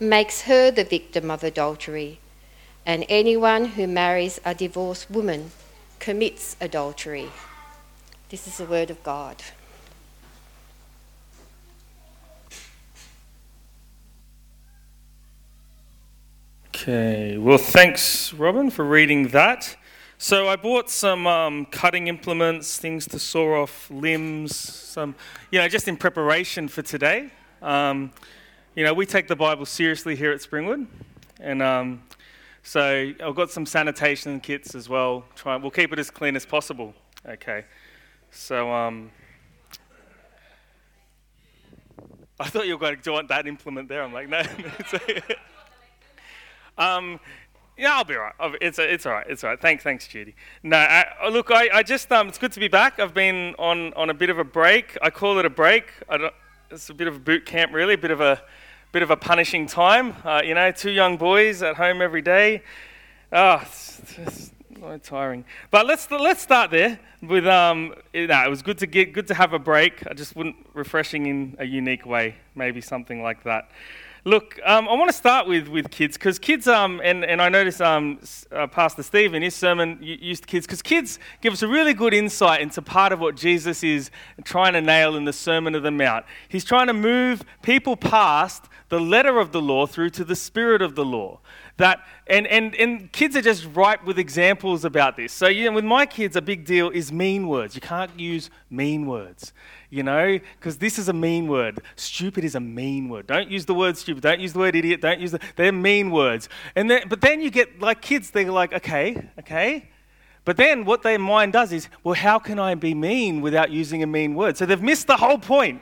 makes her the victim of adultery, and anyone who marries a divorced woman commits adultery. This is the word of God. Okay, well, thanks, Robin, for reading that. So, I bought some um, cutting implements, things to saw off limbs, some, you know, just in preparation for today. Um, you know, we take the Bible seriously here at Springwood, and um, so I've got some sanitation kits as well. Try, we'll keep it as clean as possible. Okay, so um, I thought you were going to want that implement there. I'm like, no. um, yeah, I'll be right. It's, it's all right. It's all right. Thanks, thanks, Judy. No, I, look, I, I just um, it's good to be back. I've been on, on a bit of a break. I call it a break. it's a bit of a boot camp, really, a bit of a bit of a punishing time. Uh, you know, two young boys at home every day. Oh, it's, tiring. But let's let's start there with um. You know, it was good to get good to have a break. I just wouldn't refreshing in a unique way, maybe something like that. Look, um, I want to start with, with kids because kids, um, and, and I notice um, uh, Pastor Steve in his sermon used kids because kids give us a really good insight into part of what Jesus is trying to nail in the Sermon of the Mount. He's trying to move people past the letter of the law through to the spirit of the law. That, and, and, and kids are just ripe with examples about this. So, you know, with my kids, a big deal is mean words. You can't use mean words you know, because this is a mean word. Stupid is a mean word. Don't use the word stupid. Don't use the word idiot. Don't use the, they're mean words. And then, but then you get like kids, they're like, okay, okay. But then what their mind does is, well, how can I be mean without using a mean word? So they've missed the whole point.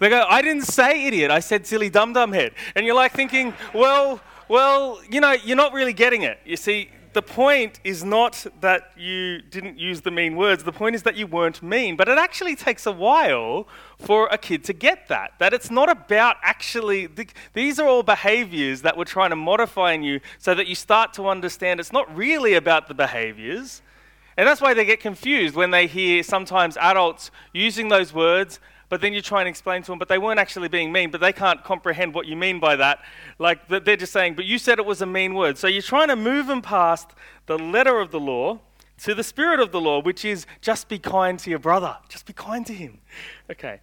They go, I didn't say idiot. I said silly dum dum head. And you're like thinking, well, well, you know, you're not really getting it. You see, the point is not that you didn't use the mean words, the point is that you weren't mean. But it actually takes a while for a kid to get that. That it's not about actually, these are all behaviors that we're trying to modify in you so that you start to understand it's not really about the behaviors. And that's why they get confused when they hear sometimes adults using those words but then you try and explain to them, but they weren't actually being mean, but they can't comprehend what you mean by that. Like they're just saying, but you said it was a mean word. So you're trying to move them past the letter of the law to the spirit of the law, which is just be kind to your brother, just be kind to him. Okay,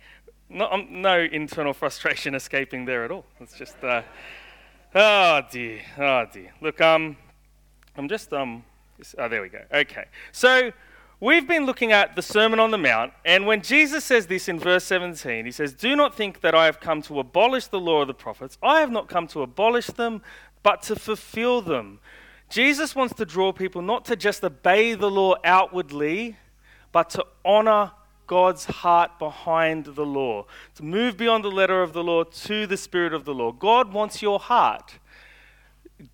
no, um, no internal frustration escaping there at all. It's just, uh, oh dear, oh dear. Look, um, I'm just, um, oh, there we go. Okay, so We've been looking at the Sermon on the Mount, and when Jesus says this in verse 17, he says, Do not think that I have come to abolish the law of the prophets. I have not come to abolish them, but to fulfill them. Jesus wants to draw people not to just obey the law outwardly, but to honor God's heart behind the law, to move beyond the letter of the law to the spirit of the law. God wants your heart.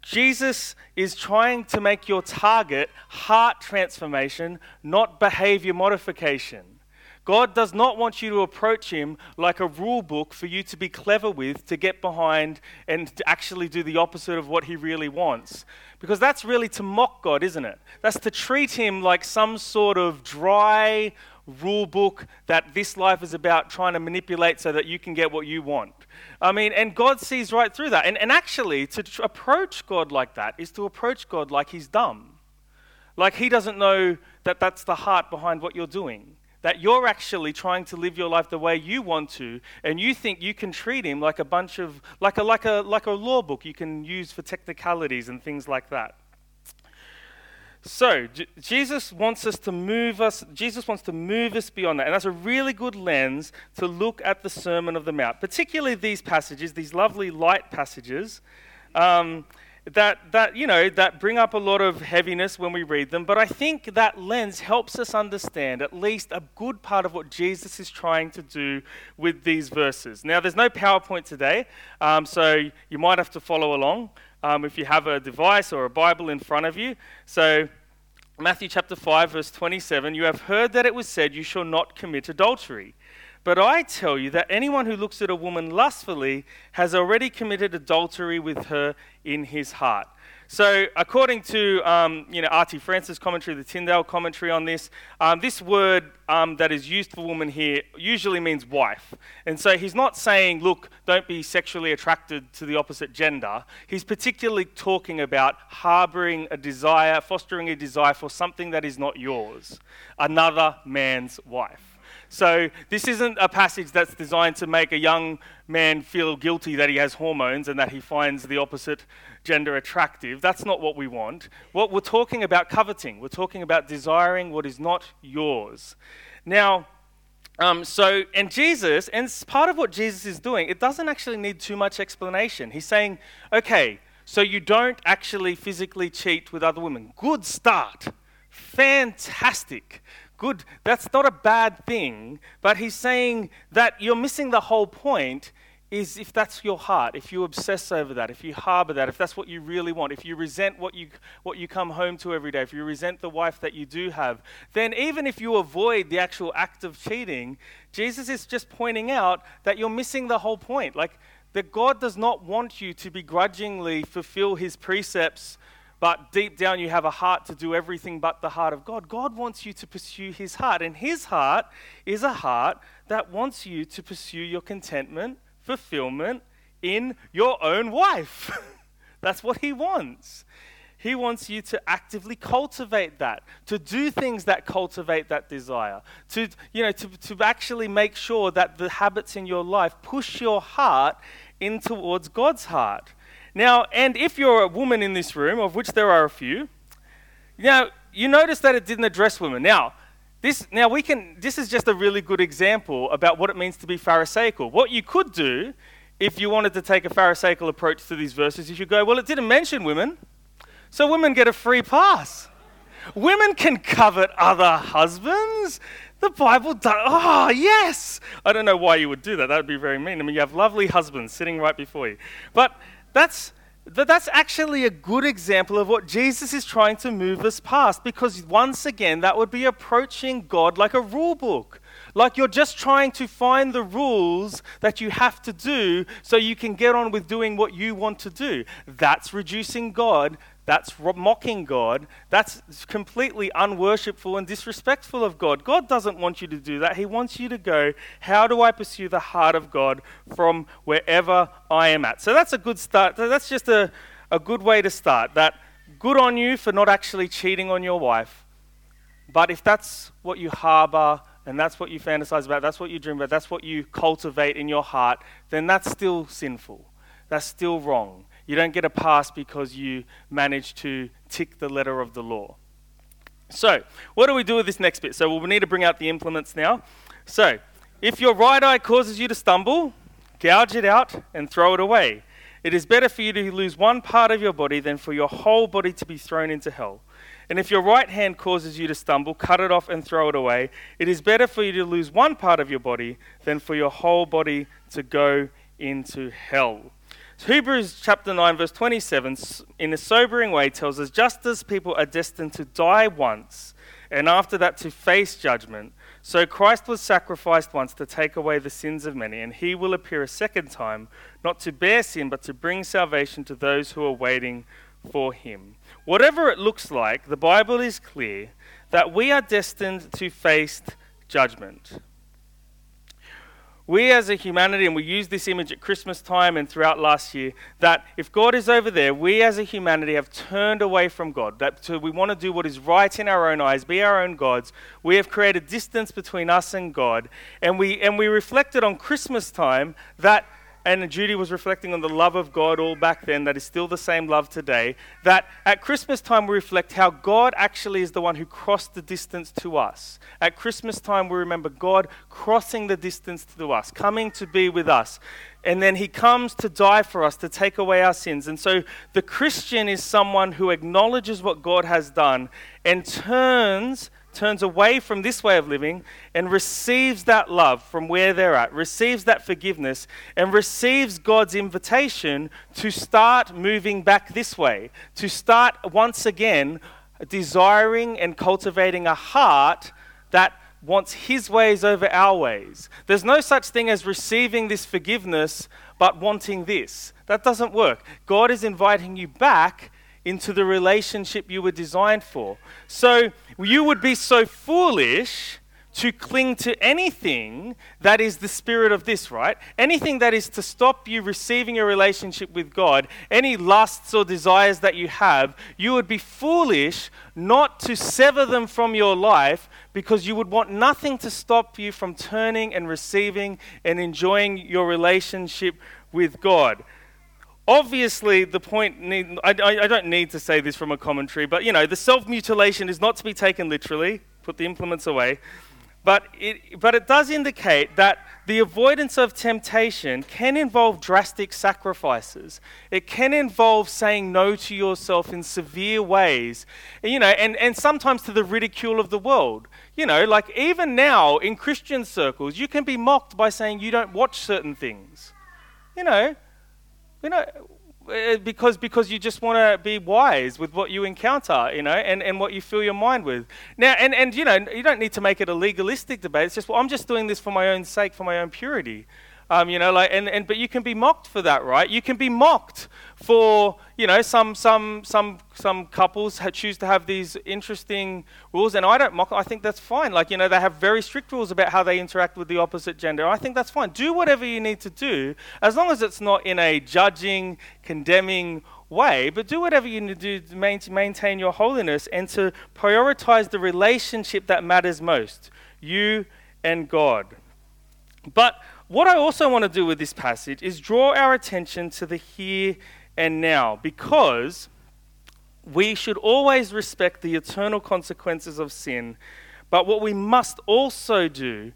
Jesus is trying to make your target heart transformation, not behavior modification. God does not want you to approach Him like a rule book for you to be clever with, to get behind, and to actually do the opposite of what He really wants. Because that's really to mock God, isn't it? That's to treat Him like some sort of dry rule book that this life is about trying to manipulate so that you can get what you want. I mean, and God sees right through that. And, and actually, to tr- approach God like that is to approach God like He's dumb. Like He doesn't know that that's the heart behind what you're doing. that you're actually trying to live your life the way you want to, and you think you can treat him like a bunch of, like a, like a, like a law book you can use for technicalities and things like that. So, J- Jesus wants us to move us, Jesus wants to move us beyond that. And that's a really good lens to look at the Sermon of the Mount, particularly these passages, these lovely light passages. Um, that, that, you know, that bring up a lot of heaviness when we read them, but I think that lens helps us understand at least a good part of what Jesus is trying to do with these verses. Now, there's no PowerPoint today, um, so you might have to follow along um, if you have a device or a Bible in front of you. So, Matthew chapter 5, verse 27 You have heard that it was said, You shall not commit adultery. But I tell you that anyone who looks at a woman lustfully has already committed adultery with her in his heart. So, according to um, you know R.T. France's commentary, the Tyndale commentary on this, um, this word um, that is used for woman here usually means wife. And so he's not saying, look, don't be sexually attracted to the opposite gender. He's particularly talking about harboring a desire, fostering a desire for something that is not yours, another man's wife. So, this isn't a passage that's designed to make a young man feel guilty that he has hormones and that he finds the opposite gender attractive. That's not what we want. What we're talking about coveting, we're talking about desiring what is not yours. Now, um, so, and Jesus, and part of what Jesus is doing, it doesn't actually need too much explanation. He's saying, okay, so you don't actually physically cheat with other women. Good start. Fantastic good. That's not a bad thing. But he's saying that you're missing the whole point is if that's your heart, if you obsess over that, if you harbor that, if that's what you really want, if you resent what you, what you come home to every day, if you resent the wife that you do have, then even if you avoid the actual act of cheating, Jesus is just pointing out that you're missing the whole point. Like, that God does not want you to begrudgingly fulfill his precepts but deep down you have a heart to do everything but the heart of God. God wants you to pursue His heart, and His heart is a heart that wants you to pursue your contentment, fulfillment in your own wife. That's what He wants. He wants you to actively cultivate that, to do things that cultivate that desire, to, you know, to, to actually make sure that the habits in your life push your heart in towards God's heart. Now, and if you're a woman in this room, of which there are a few, now you notice that it didn't address women. Now, this now we can this is just a really good example about what it means to be pharisaical. What you could do if you wanted to take a pharisaical approach to these verses, is you go, well, it didn't mention women, so women get a free pass. Women can covet other husbands. The Bible does. Oh, yes. I don't know why you would do that. That would be very mean. I mean, you have lovely husbands sitting right before you. But that's, that's actually a good example of what Jesus is trying to move us past because, once again, that would be approaching God like a rule book. Like you're just trying to find the rules that you have to do so you can get on with doing what you want to do. That's reducing God that's mocking God. That's completely unworshipful and disrespectful of God. God doesn't want you to do that. He wants you to go, How do I pursue the heart of God from wherever I am at? So that's a good start. That's just a, a good way to start. That good on you for not actually cheating on your wife. But if that's what you harbor and that's what you fantasize about, that's what you dream about, that's what you cultivate in your heart, then that's still sinful. That's still wrong. You don't get a pass because you managed to tick the letter of the law. So, what do we do with this next bit? So, we need to bring out the implements now. So, if your right eye causes you to stumble, gouge it out and throw it away. It is better for you to lose one part of your body than for your whole body to be thrown into hell. And if your right hand causes you to stumble, cut it off and throw it away. It is better for you to lose one part of your body than for your whole body to go into hell. Hebrews chapter 9, verse 27, in a sobering way, tells us just as people are destined to die once, and after that to face judgment, so Christ was sacrificed once to take away the sins of many, and he will appear a second time, not to bear sin, but to bring salvation to those who are waiting for him. Whatever it looks like, the Bible is clear that we are destined to face judgment. We as a humanity, and we use this image at Christmas time and throughout last year, that if God is over there, we as a humanity have turned away from God. That we want to do what is right in our own eyes, be our own gods. We have created distance between us and God, and we and we reflected on Christmas time that and Judy was reflecting on the love of God all back then, that is still the same love today. That at Christmas time, we reflect how God actually is the one who crossed the distance to us. At Christmas time, we remember God crossing the distance to us, coming to be with us. And then he comes to die for us, to take away our sins. And so the Christian is someone who acknowledges what God has done and turns turns away from this way of living and receives that love from where they're at, receives that forgiveness, and receives God's invitation to start moving back this way, to start once again desiring and cultivating a heart that wants His ways over our ways. There's no such thing as receiving this forgiveness but wanting this. That doesn't work. God is inviting you back into the relationship you were designed for. So you would be so foolish to cling to anything that is the spirit of this, right? Anything that is to stop you receiving a relationship with God, any lusts or desires that you have, you would be foolish not to sever them from your life because you would want nothing to stop you from turning and receiving and enjoying your relationship with God obviously the point need, I, I, don't need to say this from a commentary but you know the self-mutilation is not to be taken literally put the implements away but it, but it does indicate that the avoidance of temptation can involve drastic sacrifices. It can involve saying no to yourself in severe ways, you know, and, and sometimes to the ridicule of the world. You know, like even now in Christian circles, you can be mocked by saying you don't watch certain things. You know, you know, uh, because because you just want to be wise with what you encounter, you know, and, and what you fill your mind with. Now, and, and you know, you don't need to make it a legalistic debate. It's just, well, I'm just doing this for my own sake, for my own purity. Um, you know, like, and, and, but you can be mocked for that, right? You can be mocked for, you know, some, some, some, some couples choose to have these interesting rules, and I don't mock I think that's fine. Like, you know, they have very strict rules about how they interact with the opposite gender. I think that's fine. Do whatever you need to do, as long as it's not in a judging, condemning way, but do whatever you need to do to maintain your holiness and to prioritize the relationship that matters most you and God. But what I also want to do with this passage is draw our attention to the here and now because we should always respect the eternal consequences of sin, but what we must also do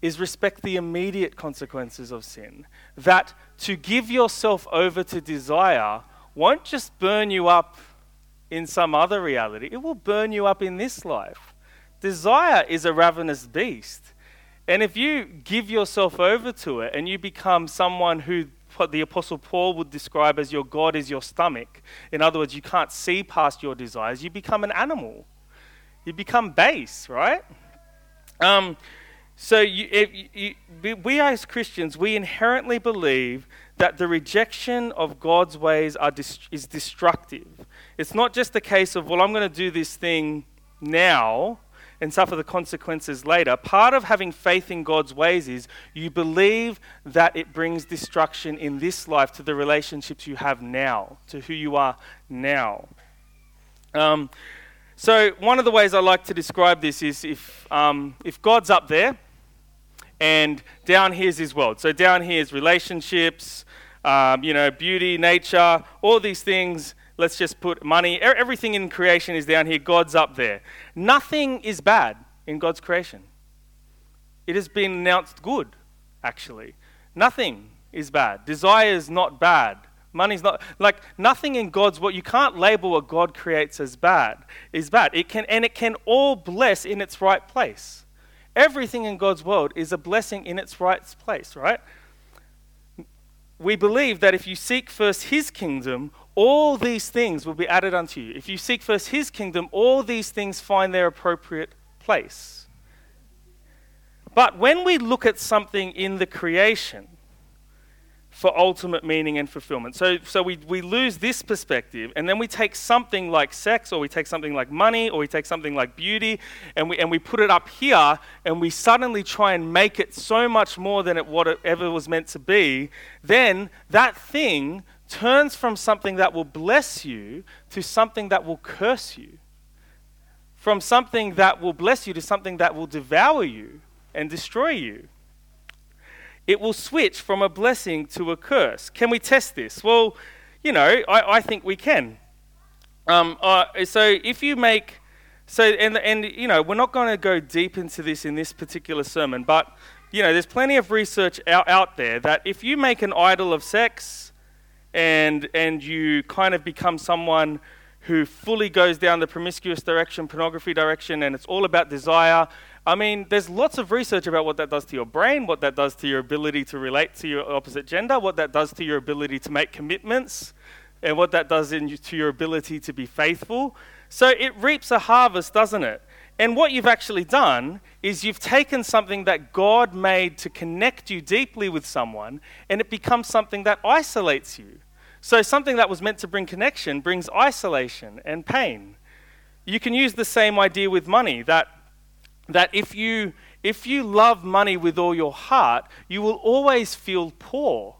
is respect the immediate consequences of sin. That to give yourself over to desire won't just burn you up in some other reality, it will burn you up in this life. Desire is a ravenous beast. And if you give yourself over to it and you become someone who the Apostle Paul would describe as your God is your stomach, in other words, you can't see past your desires, you become an animal. You become base, right? Um, so you, you, we as Christians, we inherently believe that the rejection of God's ways dis- is destructive. It's not just a case of, well, I'm going to do this thing now and suffer the consequences later. Part of having faith in God's ways is you believe that it brings destruction in this life to the relationships you have now, to who you are now. Um, so, one of the ways I like to describe this is if, um, if God's up there and down here is his world. So, down here is relationships, um, you know, beauty, nature, all these things let's just put money, everything in creation is down here, God's up there. Nothing is bad in God's creation. It has been announced good, actually. Nothing is bad. Desire is not bad. Money's not like nothing in God's what you can't label what God creates as bad is bad. It can and it can all bless in its right place. Everything in God's world is a blessing in its right place, right? We believe that if you seek first his kingdom, all these things will be added unto you. If you seek first his kingdom, all these things find their appropriate place. But when we look at something in the creation, for ultimate meaning and fulfillment. So, so we, we lose this perspective, and then we take something like sex, or we take something like money, or we take something like beauty, and we, and we put it up here, and we suddenly try and make it so much more than it, what it ever was meant to be. Then that thing turns from something that will bless you to something that will curse you. From something that will bless you to something that will devour you and destroy you it will switch from a blessing to a curse. Can we test this? Well, you know, I, I think we can. Um, uh, so if you make, so, and, and, you know, we're not going to go deep into this in this particular sermon, but, you know, there's plenty of research out, out there that if you make an idol of sex and, and you kind of become someone who fully goes down the promiscuous direction, pornography direction, and it's all about desire, I mean, there's lots of research about what that does to your brain, what that does to your ability to relate to your opposite gender, what that does to your ability to make commitments, and what that does in, to your ability to be faithful. So it reaps a harvest, doesn't it? And what you've actually done is you've taken something that God made to connect you deeply with someone, and it becomes something that isolates you. So something that was meant to bring connection brings isolation and pain. You can use the same idea with money that that if you, if you love money with all your heart, you will always feel poor.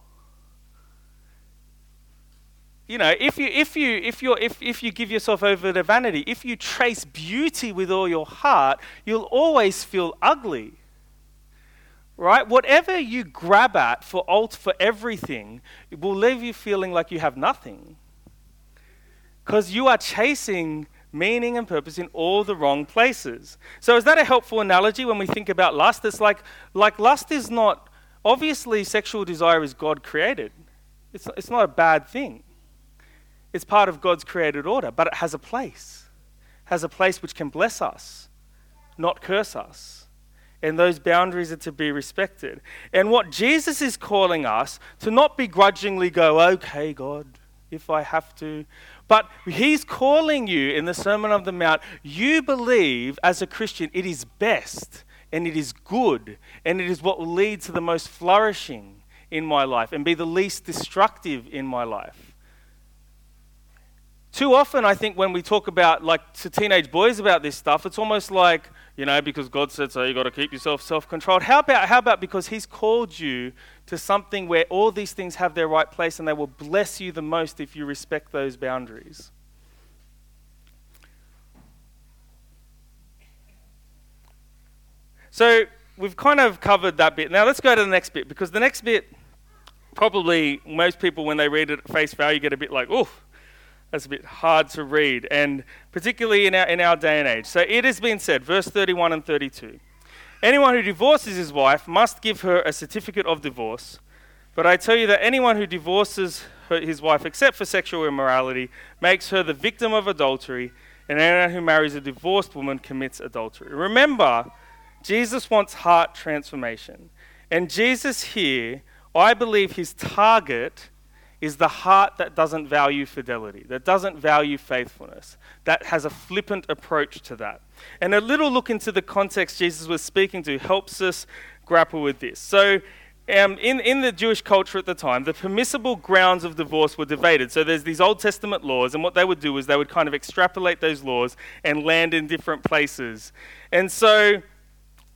You know, if you, if you, if you if, if you give yourself over to vanity, if you trace beauty with all your heart, you'll always feel ugly. Right? Whatever you grab at for alt for everything, it will leave you feeling like you have nothing. Because you are chasing meaning and purpose in all the wrong places. So, is that a helpful analogy when we think about lust? It's like, like lust is not, obviously, sexual desire is God created. It's, it's not a bad thing. It's part of God's created order, but it has a place. Has a place which can bless us, not curse us. And those boundaries are to be respected. And what Jesus is calling us to not begrudgingly go, okay, God, if I have to, but he's calling you in the Sermon on the Mount, you believe as a Christian it is best and it is good and it is what will lead to the most flourishing in my life and be the least destructive in my life. Too often, I think, when we talk about, like, to teenage boys about this stuff, it's almost like, you know, because God said so, you've got to keep yourself self controlled. How about, how about because He's called you to something where all these things have their right place and they will bless you the most if you respect those boundaries. So we've kind of covered that bit. Now let's go to the next bit because the next bit, probably most people when they read it at face value get a bit like, oh, that's a bit hard to read, and particularly in our, in our day and age. So it has been said, verse 31 and 32. Anyone who divorces his wife must give her a certificate of divorce. But I tell you that anyone who divorces her, his wife except for sexual immorality makes her the victim of adultery, and anyone who marries a divorced woman commits adultery. Remember, Jesus wants heart transformation. And Jesus here, I believe his target is the heart that doesn't value fidelity, that doesn't value faithfulness, that has a flippant approach to that. And a little look into the context Jesus was speaking to helps us grapple with this. So, um, in, in the Jewish culture at the time, the permissible grounds of divorce were debated. So there's these Old Testament laws, and what they would do is they would kind of extrapolate those laws and land in different places. And so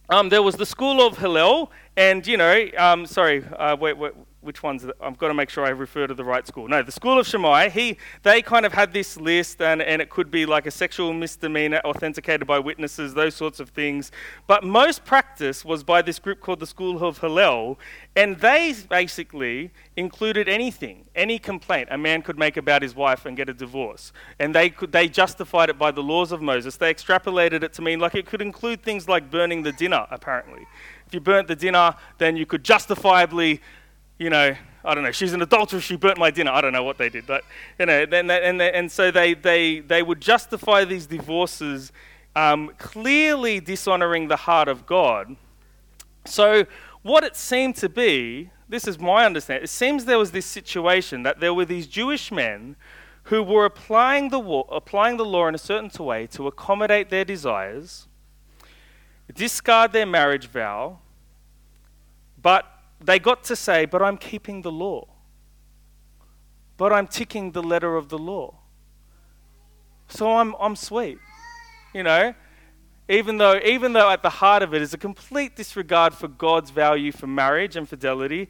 um, there was the school of Hillel, and you know, um, sorry, uh, wait, wait, which ones I've got to make sure I refer to the right school. No, the school of Shammai, he they kind of had this list and, and it could be like a sexual misdemeanor authenticated by witnesses, those sorts of things. But most practice was by this group called the School of Hillel, and they basically included anything, any complaint a man could make about his wife and get a divorce. And they could they justified it by the laws of Moses. They extrapolated it to mean like it could include things like burning the dinner, apparently. If you burnt the dinner, then you could justifiably you know, I don't know, she's an adulteress, she burnt my dinner. I don't know what they did. But, you know, and, and, and so they, they, they would justify these divorces um, clearly dishonoring the heart of God. So, what it seemed to be, this is my understanding, it seems there was this situation that there were these Jewish men who were applying the, war, applying the law in a certain way to accommodate their desires, discard their marriage vow, but they got to say, But I'm keeping the law. but I'm ticking the letter of the law. So I'm, I'm sweet. You know, even though, even though at the heart of it is a complete disregard for God's value for marriage and fidelity,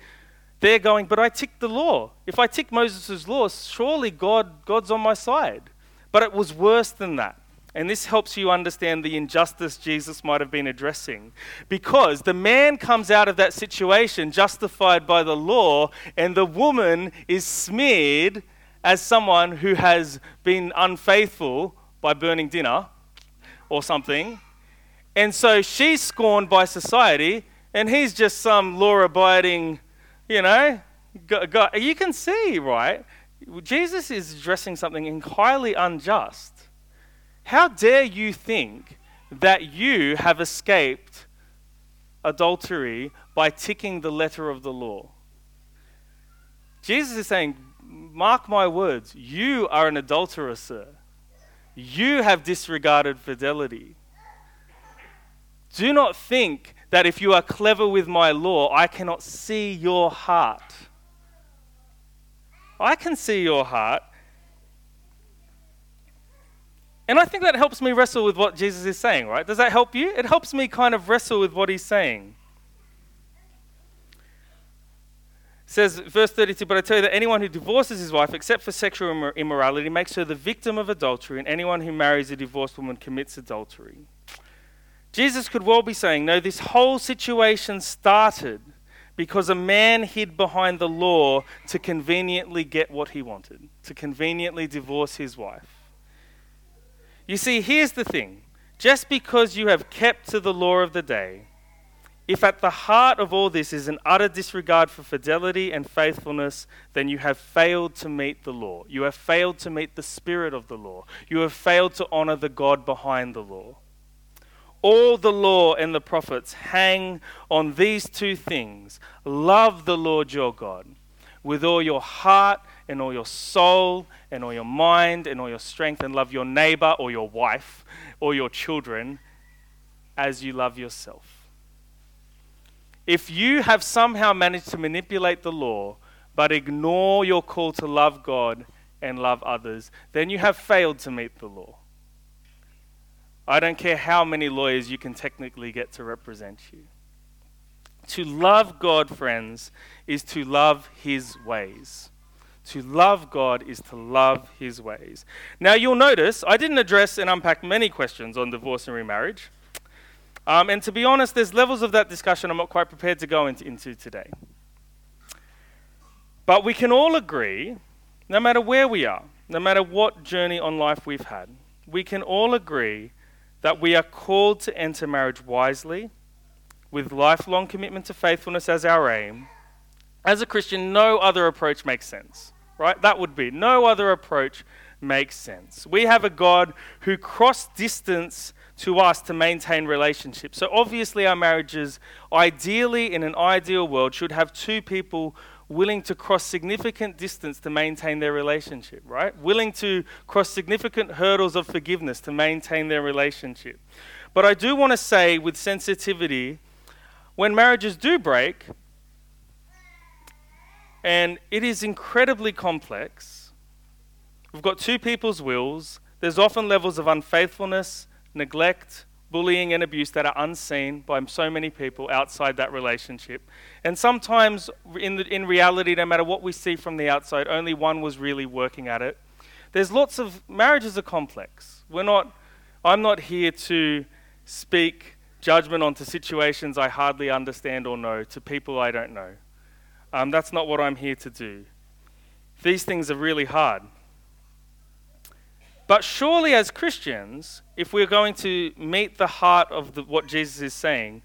they're going, but I tick the law. If I tick Moses' law, surely God, God's on my side. But it was worse than that. And this helps you understand the injustice Jesus might have been addressing. Because the man comes out of that situation justified by the law, and the woman is smeared as someone who has been unfaithful by burning dinner or something. And so she's scorned by society, and he's just some law abiding, you know. You can see, right? Jesus is addressing something entirely unjust. How dare you think that you have escaped adultery by ticking the letter of the law? Jesus is saying, Mark my words, you are an adulterer, sir. You have disregarded fidelity. Do not think that if you are clever with my law, I cannot see your heart. I can see your heart. And I think that helps me wrestle with what Jesus is saying, right? Does that help you? It helps me kind of wrestle with what he's saying. says verse 32 but i tell you that anyone who divorces his wife except for sexual immorality makes her the victim of adultery and anyone who marries a divorced woman commits adultery Jesus could well be saying, No, this whole situation started because a man hid behind the law to conveniently get what he wanted, to conveniently divorce his wife. You see, here's the thing just because you have kept to the law of the day, if at the heart of all this is an utter disregard for fidelity and faithfulness, then you have failed to meet the law. You have failed to meet the spirit of the law. You have failed to honor the God behind the law. All the law and the prophets hang on these two things love the Lord your God with all your heart and all your soul and all your mind and all your strength, and love your neighbor or your wife or your children as you love yourself. If you have somehow managed to manipulate the law but ignore your call to love God and love others, then you have failed to meet the law. I don't care how many lawyers you can technically get to represent you. To love God, friends, is to love His ways. To love God is to love His ways. Now, you'll notice I didn't address and unpack many questions on divorce and remarriage. Um, and to be honest, there's levels of that discussion I'm not quite prepared to go into, into today. But we can all agree, no matter where we are, no matter what journey on life we've had, we can all agree that we are called to enter marriage wisely, with lifelong commitment to faithfulness as our aim. As a Christian, no other approach makes sense, right? That would be no other approach makes sense. We have a God who crossed distance to us to maintain relationships. So obviously, our marriages, ideally in an ideal world, should have two people willing to cross significant distance to maintain their relationship, right? Willing to cross significant hurdles of forgiveness to maintain their relationship. But I do want to say with sensitivity when marriages do break, and it is incredibly complex, we've got two people's wills, there's often levels of unfaithfulness, neglect, bullying and abuse that are unseen by so many people outside that relationship. And sometimes, in, the, in reality, no matter what we see from the outside, only one was really working at it. There's lots of marriages are complex. We're not, I'm not here to speak judgment onto situations I hardly understand or know, to people I don't know. Um, that's not what I'm here to do. These things are really hard. But surely, as Christians, if we're going to meet the heart of the, what Jesus is saying,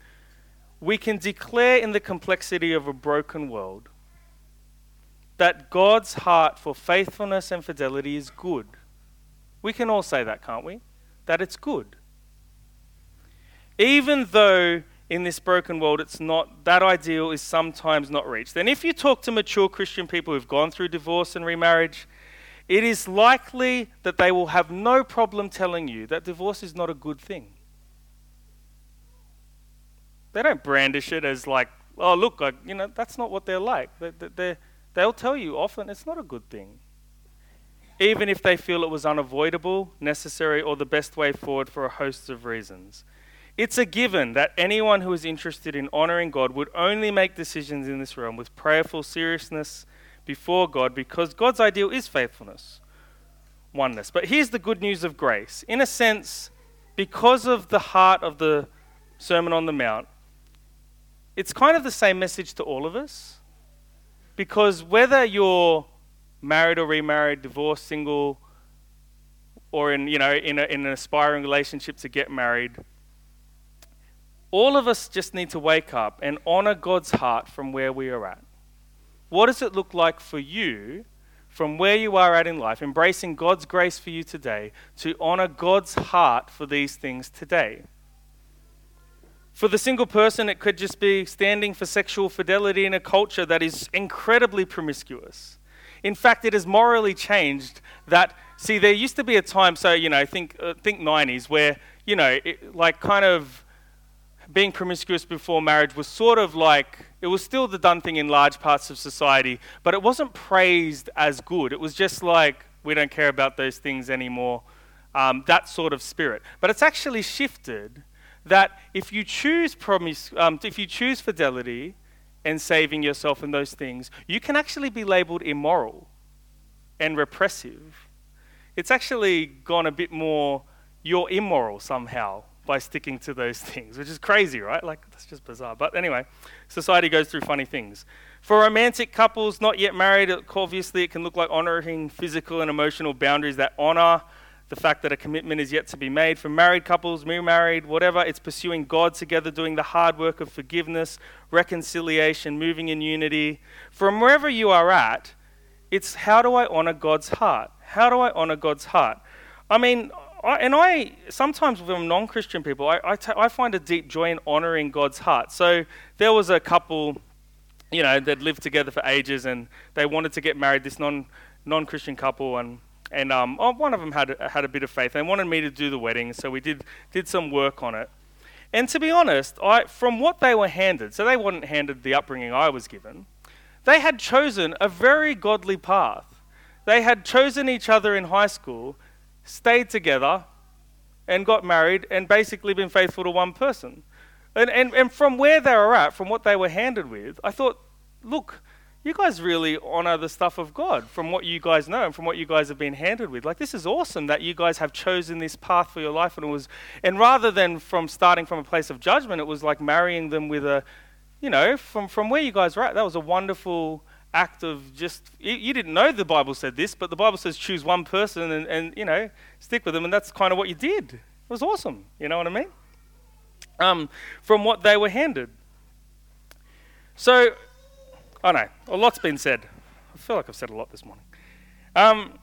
we can declare in the complexity of a broken world that God's heart for faithfulness and fidelity is good. We can all say that, can't we? That it's good. Even though in this broken world it's not that ideal is sometimes not reached. And if you talk to mature Christian people who've gone through divorce and remarriage, it is likely that they will have no problem telling you that divorce is not a good thing. They don't brandish it as like, oh, look, you know, that's not what they're like. They, they'll tell you often it's not a good thing. even if they feel it was unavoidable, necessary, or the best way forward for a host of reasons. It's a given that anyone who is interested in honoring God would only make decisions in this realm with prayerful seriousness before God because God's ideal is faithfulness, oneness. But here's the good news of grace. In a sense, because of the heart of the Sermon on the Mount, it's kind of the same message to all of us. Because whether you're married or remarried, divorced, single, or in, you know, in, a, in an aspiring relationship to get married, all of us just need to wake up and honor God's heart from where we are at. What does it look like for you from where you are at in life, embracing God's grace for you today, to honor God's heart for these things today? For the single person, it could just be standing for sexual fidelity in a culture that is incredibly promiscuous. In fact, it has morally changed that, see, there used to be a time, so, you know, think, uh, think 90s, where, you know, it, like kind of being promiscuous before marriage was sort of like, it was still the done thing in large parts of society, but it wasn't praised as good. It was just like, we don't care about those things anymore, um, that sort of spirit. But it's actually shifted that if you choose promise, um, if you choose fidelity and saving yourself and those things, you can actually be labeled immoral and repressive. It's actually gone a bit more, you're immoral somehow by sticking to those things, which is crazy, right? Like, that's just bizarre. But anyway, society goes through funny things. For romantic couples not yet married, obviously it can look like honoring physical and emotional boundaries that honor the fact that a commitment is yet to be made. For married couples, remarried, whatever, it's pursuing God together, doing the hard work of forgiveness, reconciliation, moving in unity. From wherever you are at, it's how do I honor God's heart? How do I honor God's heart? I mean, I, and I sometimes with non-Christian people, I, I, t- I find a deep joy in honoring God's heart. So there was a couple, you know, that lived together for ages, and they wanted to get married. This non non-Christian couple, and and um, oh, one of them had had a bit of faith. They wanted me to do the wedding, so we did did some work on it. And to be honest, I, from what they were handed, so they weren't handed the upbringing I was given. They had chosen a very godly path. They had chosen each other in high school, stayed together, and got married, and basically been faithful to one person. And, and, and from where they were at, from what they were handed with, I thought, look, you guys really honor the stuff of God from what you guys know and from what you guys have been handed with. Like this is awesome that you guys have chosen this path for your life and it was and rather than from starting from a place of judgment, it was like marrying them with a you know, from from where you guys were at, that was a wonderful act of just you, didn't know the Bible said this, but the Bible says choose one person and, and you know, stick with them and that's kind of what you did. It was awesome. You know what I mean? Um, from what they were handed. So Oh know, a lot's been said. I feel like I've said a lot this morning. Um,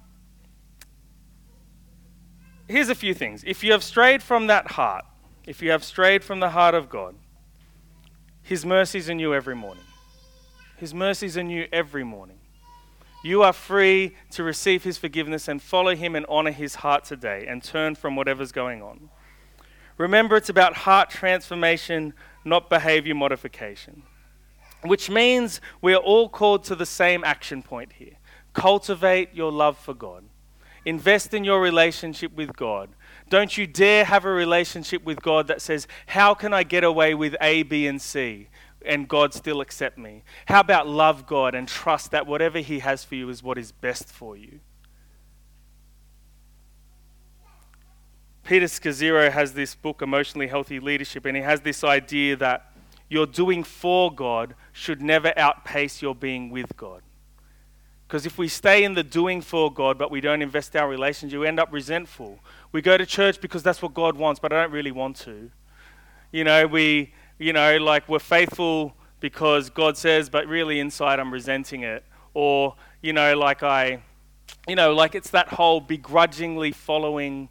here's a few things. If you have strayed from that heart, if you have strayed from the heart of God, His mercies are new every morning. His mercies are new every morning. You are free to receive His forgiveness and follow Him and honor His heart today and turn from whatever's going on. Remember, it's about heart transformation, not behavior modification which means we are all called to the same action point here cultivate your love for God. Invest in your relationship with God. Don't you dare have a relationship with God that says, How can I get away with A, B, and C? And God still accept me. How about love God and trust that whatever He has for you is what is best for you? Peter Scazzero has this book, Emotionally Healthy Leadership, and he has this idea that your doing for God should never outpace your being with God. Because if we stay in the doing for God, but we don't invest our relationship, we end up resentful. We go to church because that's what God wants, but I don't really want to. You know, we, you know, like we're faithful because God says, but really inside I'm resenting it. Or, you know, like I, you know, like it's that whole begrudgingly following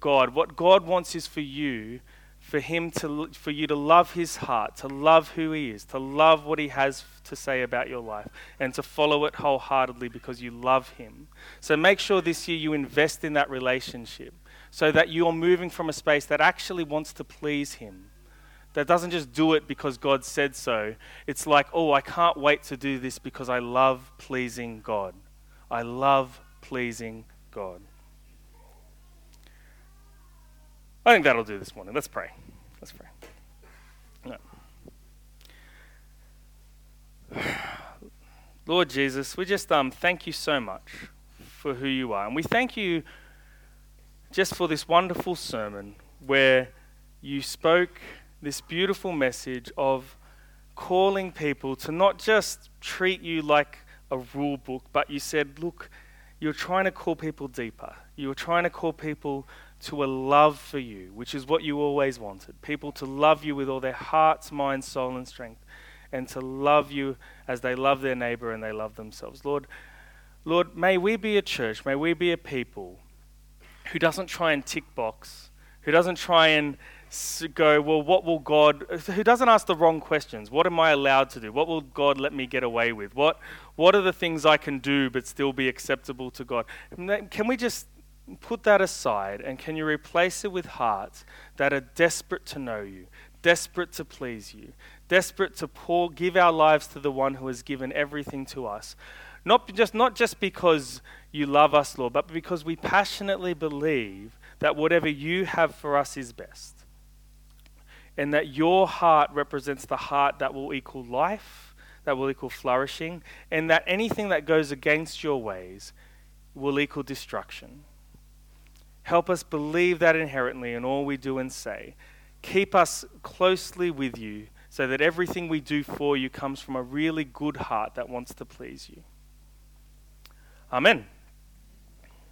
God. What God wants is for you for him to for you to love his heart, to love who he is, to love what he has to say about your life and to follow it wholeheartedly because you love him. So make sure this year you invest in that relationship so that you're moving from a space that actually wants to please him. That doesn't just do it because God said so. It's like, "Oh, I can't wait to do this because I love pleasing God. I love pleasing God. I think that'll do this morning. Let's pray. Let's pray. No. Lord Jesus, we just um, thank you so much for who you are. And we thank you just for this wonderful sermon where you spoke this beautiful message of calling people to not just treat you like a rule book, but you said, look, you're trying to call people deeper. You're trying to call people to a love for you, which is what you always wanted. People to love you with all their hearts, mind, soul, and strength, and to love you as they love their neighbor and they love themselves. Lord, Lord, may we be a church, may we be a people who doesn't try and tick box, who doesn't try and go, well, what will God, who doesn't ask the wrong questions. What am I allowed to do? What will God let me get away with? What, what are the things I can do but still be acceptable to God? Can we just put that aside and can you replace it with hearts that are desperate to know you, desperate to please you, desperate to pour, give our lives to the one who has given everything to us? Not just, not just because you love us, Lord, but because we passionately believe that whatever you have for us is best and that your heart represents the heart that will equal life, that will equal flourishing, and that anything that goes against your ways will equal destruction. Help us believe that inherently in all we do and say. Keep us closely with you so that everything we do for you comes from a really good heart that wants to please you. Amen.